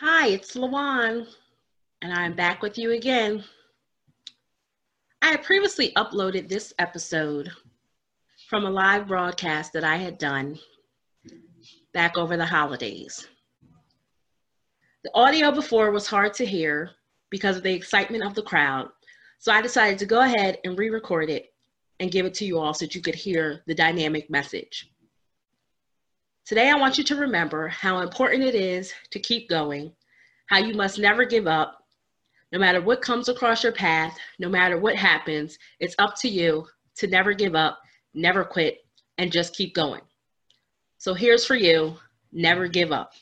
Hi, it's Lawan, and I'm back with you again. I had previously uploaded this episode from a live broadcast that I had done back over the holidays. The audio before was hard to hear because of the excitement of the crowd, so I decided to go ahead and re record it and give it to you all so that you could hear the dynamic message. Today, I want you to remember how important it is to keep going, how you must never give up. No matter what comes across your path, no matter what happens, it's up to you to never give up, never quit, and just keep going. So here's for you never give up.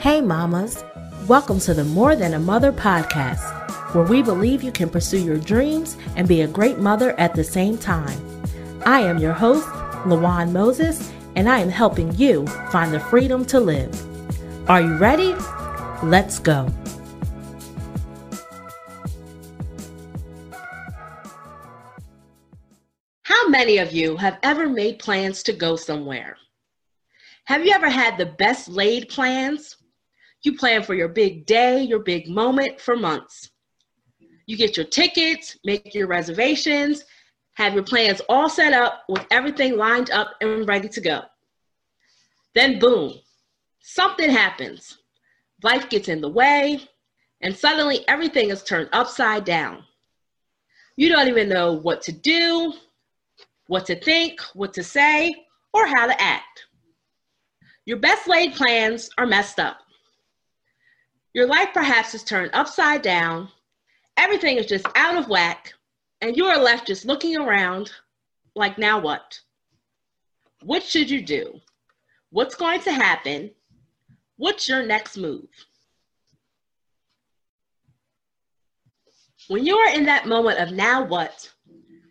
Hey, mamas. Welcome to the More Than a Mother podcast where we believe you can pursue your dreams and be a great mother at the same time. I am your host, Lawan Moses, and I am helping you find the freedom to live. Are you ready? Let's go. How many of you have ever made plans to go somewhere? Have you ever had the best laid plans? You plan for your big day, your big moment for months. You get your tickets, make your reservations, have your plans all set up with everything lined up and ready to go. Then, boom, something happens. Life gets in the way, and suddenly everything is turned upside down. You don't even know what to do, what to think, what to say, or how to act. Your best laid plans are messed up. Your life perhaps is turned upside down everything is just out of whack, and you are left just looking around like, now what? What should you do? What's going to happen? What's your next move? When you are in that moment of now what,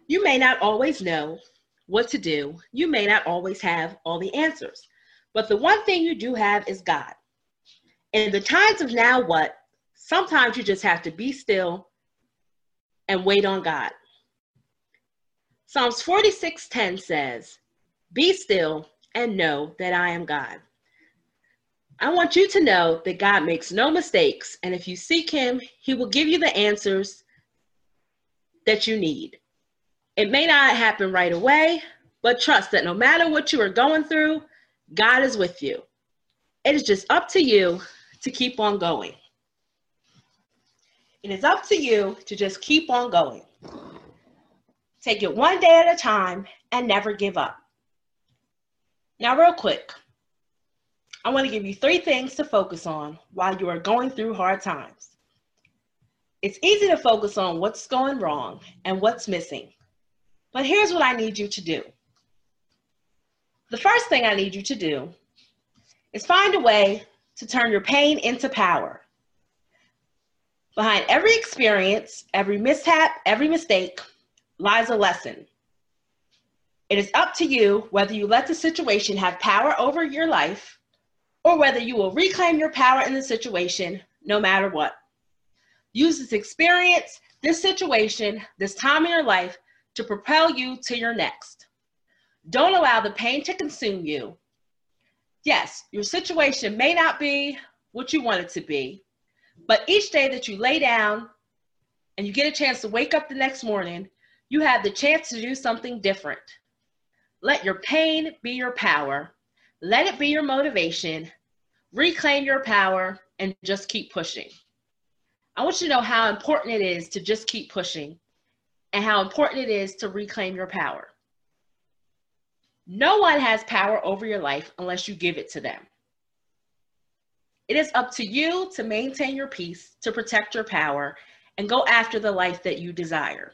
you may not always know what to do. You may not always have all the answers. But the one thing you do have is God. In the times of now what, sometimes you just have to be still and wait on God. Psalms 46:10 says, "Be still and know that I am God." I want you to know that God makes no mistakes, and if you seek him, he will give you the answers that you need. It may not happen right away, but trust that no matter what you are going through, God is with you. It is just up to you to keep on going. It is up to you to just keep on going. Take it one day at a time and never give up. Now, real quick, I want to give you three things to focus on while you are going through hard times. It's easy to focus on what's going wrong and what's missing, but here's what I need you to do. The first thing I need you to do is find a way to turn your pain into power. Behind every experience, every mishap, every mistake lies a lesson. It is up to you whether you let the situation have power over your life or whether you will reclaim your power in the situation no matter what. Use this experience, this situation, this time in your life to propel you to your next. Don't allow the pain to consume you. Yes, your situation may not be what you want it to be, but each day that you lay down and you get a chance to wake up the next morning, you have the chance to do something different. Let your pain be your power. Let it be your motivation. Reclaim your power and just keep pushing. I want you to know how important it is to just keep pushing and how important it is to reclaim your power. No one has power over your life unless you give it to them. It is up to you to maintain your peace, to protect your power, and go after the life that you desire.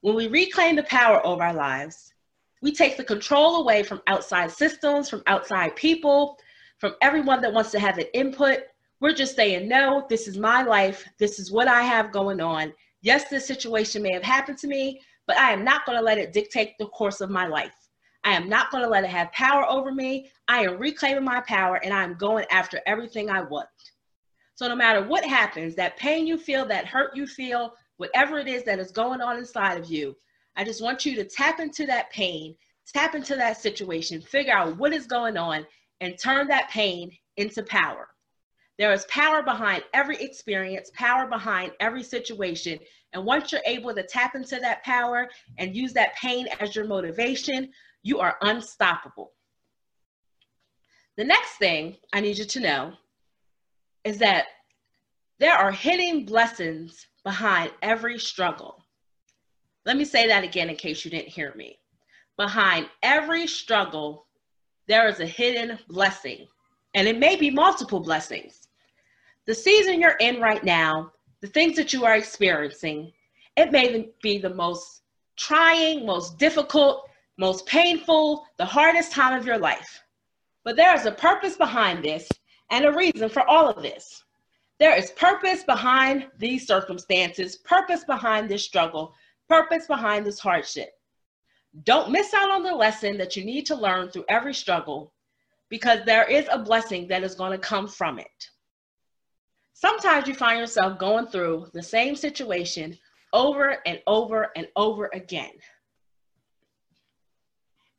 When we reclaim the power over our lives, we take the control away from outside systems, from outside people, from everyone that wants to have an input. We're just saying, no, this is my life. This is what I have going on. Yes, this situation may have happened to me, but I am not going to let it dictate the course of my life. I am not going to let it have power over me. I am reclaiming my power and I'm going after everything I want. So, no matter what happens, that pain you feel, that hurt you feel, whatever it is that is going on inside of you, I just want you to tap into that pain, tap into that situation, figure out what is going on, and turn that pain into power. There is power behind every experience, power behind every situation. And once you're able to tap into that power and use that pain as your motivation, you are unstoppable. The next thing I need you to know is that there are hidden blessings behind every struggle. Let me say that again in case you didn't hear me. Behind every struggle, there is a hidden blessing, and it may be multiple blessings. The season you're in right now, the things that you are experiencing, it may be the most trying, most difficult, most painful, the hardest time of your life. But there is a purpose behind this and a reason for all of this. There is purpose behind these circumstances, purpose behind this struggle, purpose behind this hardship. Don't miss out on the lesson that you need to learn through every struggle because there is a blessing that is going to come from it. Sometimes you find yourself going through the same situation over and over and over again.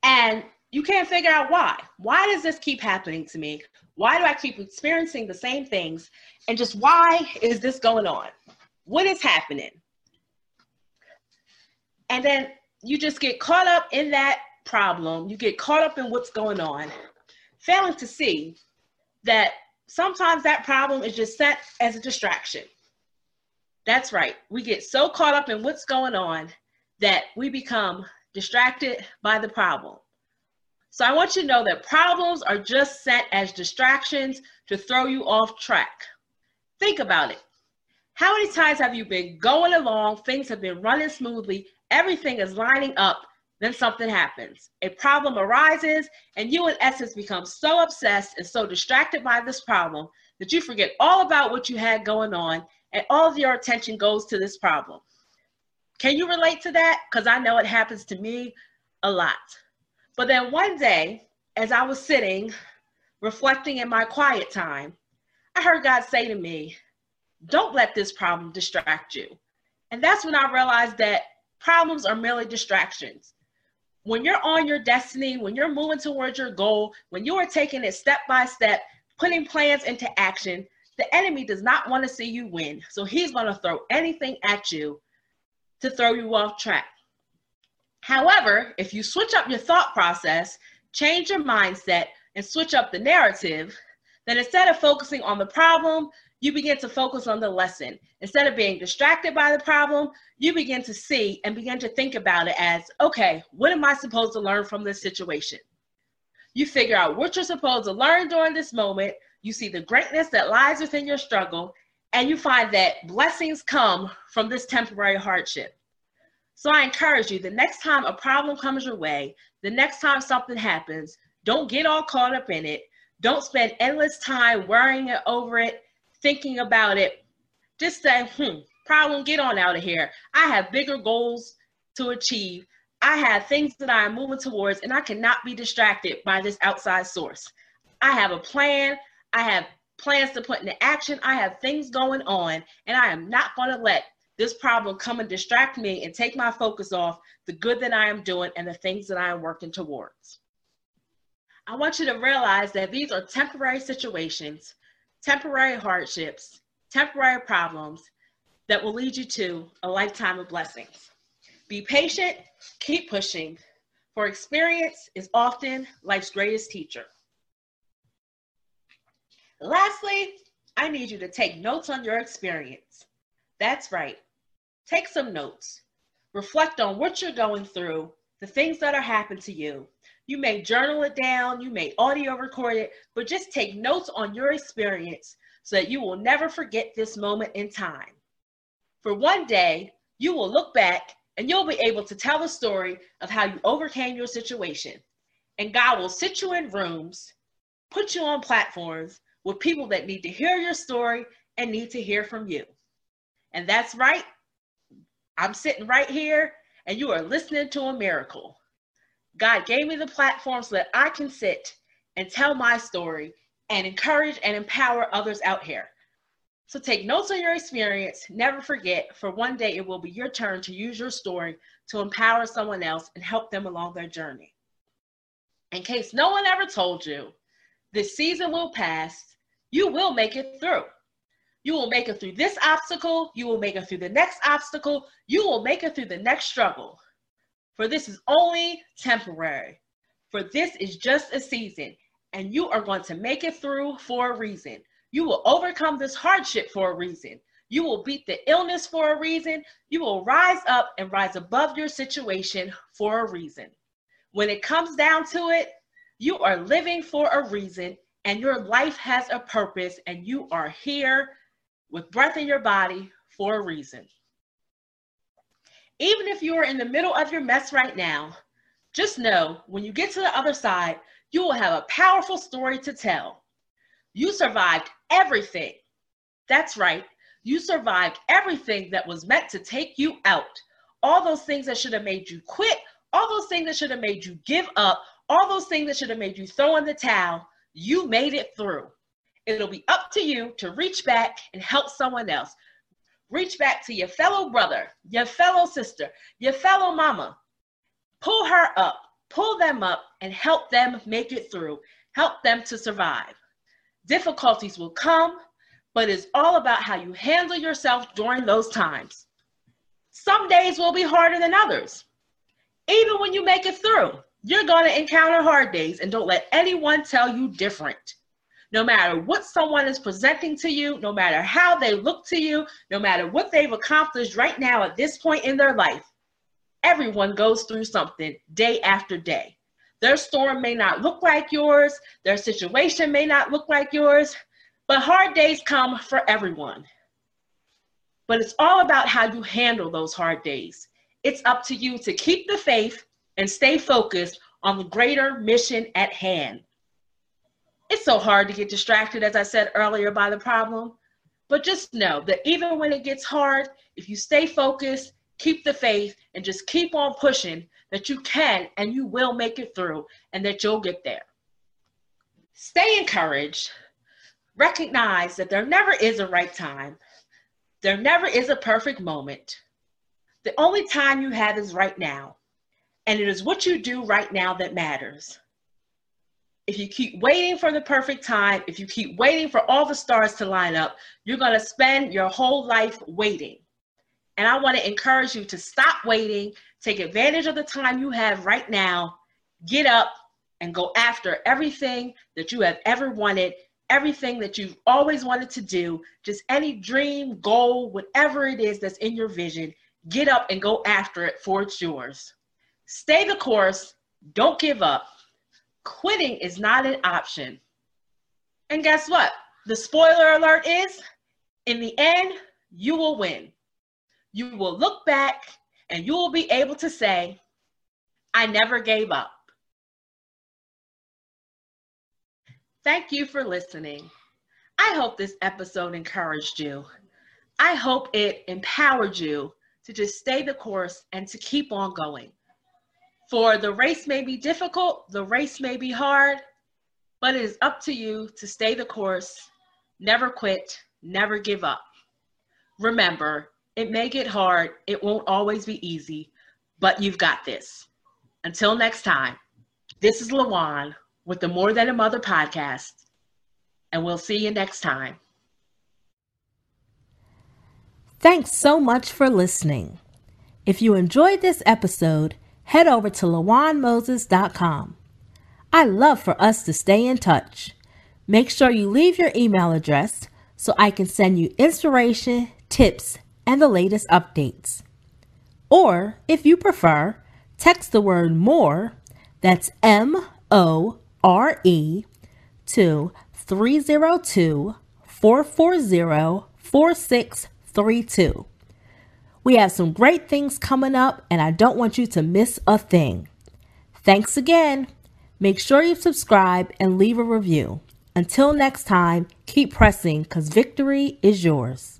And you can't figure out why. Why does this keep happening to me? Why do I keep experiencing the same things? And just why is this going on? What is happening? And then you just get caught up in that problem. You get caught up in what's going on, failing to see that sometimes that problem is just set as a distraction. That's right. We get so caught up in what's going on that we become distracted by the problem. So I want you to know that problems are just set as distractions to throw you off track. Think about it. How many times have you been going along, things have been running smoothly, everything is lining up, then something happens. A problem arises, and you, in essence, become so obsessed and so distracted by this problem that you forget all about what you had going on, and all of your attention goes to this problem. Can you relate to that? Because I know it happens to me a lot. But then one day, as I was sitting reflecting in my quiet time, I heard God say to me, Don't let this problem distract you. And that's when I realized that problems are merely distractions. When you're on your destiny, when you're moving towards your goal, when you are taking it step by step, putting plans into action, the enemy does not want to see you win. So he's going to throw anything at you to throw you off track. However, if you switch up your thought process, change your mindset, and switch up the narrative, then instead of focusing on the problem, you begin to focus on the lesson. Instead of being distracted by the problem, you begin to see and begin to think about it as okay, what am I supposed to learn from this situation? You figure out what you're supposed to learn during this moment. You see the greatness that lies within your struggle, and you find that blessings come from this temporary hardship. So I encourage you the next time a problem comes your way, the next time something happens, don't get all caught up in it. Don't spend endless time worrying over it, thinking about it. Just say, hmm, problem, get on out of here. I have bigger goals to achieve. I have things that I am moving towards, and I cannot be distracted by this outside source. I have a plan. I have plans to put into action. I have things going on, and I am not going to let this problem come and distract me and take my focus off the good that I am doing and the things that I am working towards. I want you to realize that these are temporary situations, temporary hardships, temporary problems that will lead you to a lifetime of blessings. Be patient, keep pushing, for experience is often life's greatest teacher. Lastly, I need you to take notes on your experience. That's right. Take some notes. Reflect on what you're going through, the things that are happening to you. You may journal it down, you may audio record it, but just take notes on your experience so that you will never forget this moment in time. For one day, you will look back and you'll be able to tell the story of how you overcame your situation. And God will sit you in rooms, put you on platforms with people that need to hear your story and need to hear from you. And that's right, I'm sitting right here and you are listening to a miracle. God gave me the platform so that I can sit and tell my story and encourage and empower others out here. So take notes on your experience. Never forget, for one day it will be your turn to use your story to empower someone else and help them along their journey. In case no one ever told you, this season will pass, you will make it through. You will make it through this obstacle, you will make it through the next obstacle, you will make it through the next struggle. For this is only temporary. For this is just a season, and you are going to make it through for a reason. You will overcome this hardship for a reason. You will beat the illness for a reason. You will rise up and rise above your situation for a reason. When it comes down to it, you are living for a reason and your life has a purpose and you are here with breath in your body for a reason. Even if you are in the middle of your mess right now, just know when you get to the other side, you will have a powerful story to tell. You survived everything. That's right. You survived everything that was meant to take you out. All those things that should have made you quit, all those things that should have made you give up, all those things that should have made you throw in the towel, you made it through. It'll be up to you to reach back and help someone else. Reach back to your fellow brother, your fellow sister, your fellow mama. Pull her up, pull them up, and help them make it through. Help them to survive. Difficulties will come, but it's all about how you handle yourself during those times. Some days will be harder than others. Even when you make it through, you're going to encounter hard days, and don't let anyone tell you different. No matter what someone is presenting to you, no matter how they look to you, no matter what they've accomplished right now at this point in their life, everyone goes through something day after day. Their storm may not look like yours, their situation may not look like yours, but hard days come for everyone. But it's all about how you handle those hard days. It's up to you to keep the faith and stay focused on the greater mission at hand. It's so hard to get distracted, as I said earlier, by the problem. But just know that even when it gets hard, if you stay focused, keep the faith, and just keep on pushing, that you can and you will make it through and that you'll get there. Stay encouraged recognize that there never is a right time. There never is a perfect moment. The only time you have is right now. And it is what you do right now that matters. If you keep waiting for the perfect time, if you keep waiting for all the stars to line up, you're going to spend your whole life waiting. And I want to encourage you to stop waiting, take advantage of the time you have right now, get up and go after everything that you have ever wanted everything that you've always wanted to do, just any dream, goal, whatever it is that's in your vision, get up and go after it for it's yours. Stay the course, don't give up. Quitting is not an option. And guess what? The spoiler alert is in the end, you will win. You will look back and you will be able to say, I never gave up. Thank you for listening. I hope this episode encouraged you. I hope it empowered you to just stay the course and to keep on going. For the race may be difficult, the race may be hard, but it is up to you to stay the course, never quit, never give up. Remember, it may get hard, it won't always be easy, but you've got this. Until next time, this is Lawan with the More Than a Mother podcast. And we'll see you next time. Thanks so much for listening. If you enjoyed this episode, head over to lawanmoses.com. I love for us to stay in touch. Make sure you leave your email address so I can send you inspiration, tips, and the latest updates. Or, if you prefer, text the word more, that's M O R E, to 302 440 4632. We have some great things coming up, and I don't want you to miss a thing. Thanks again. Make sure you subscribe and leave a review. Until next time, keep pressing because victory is yours.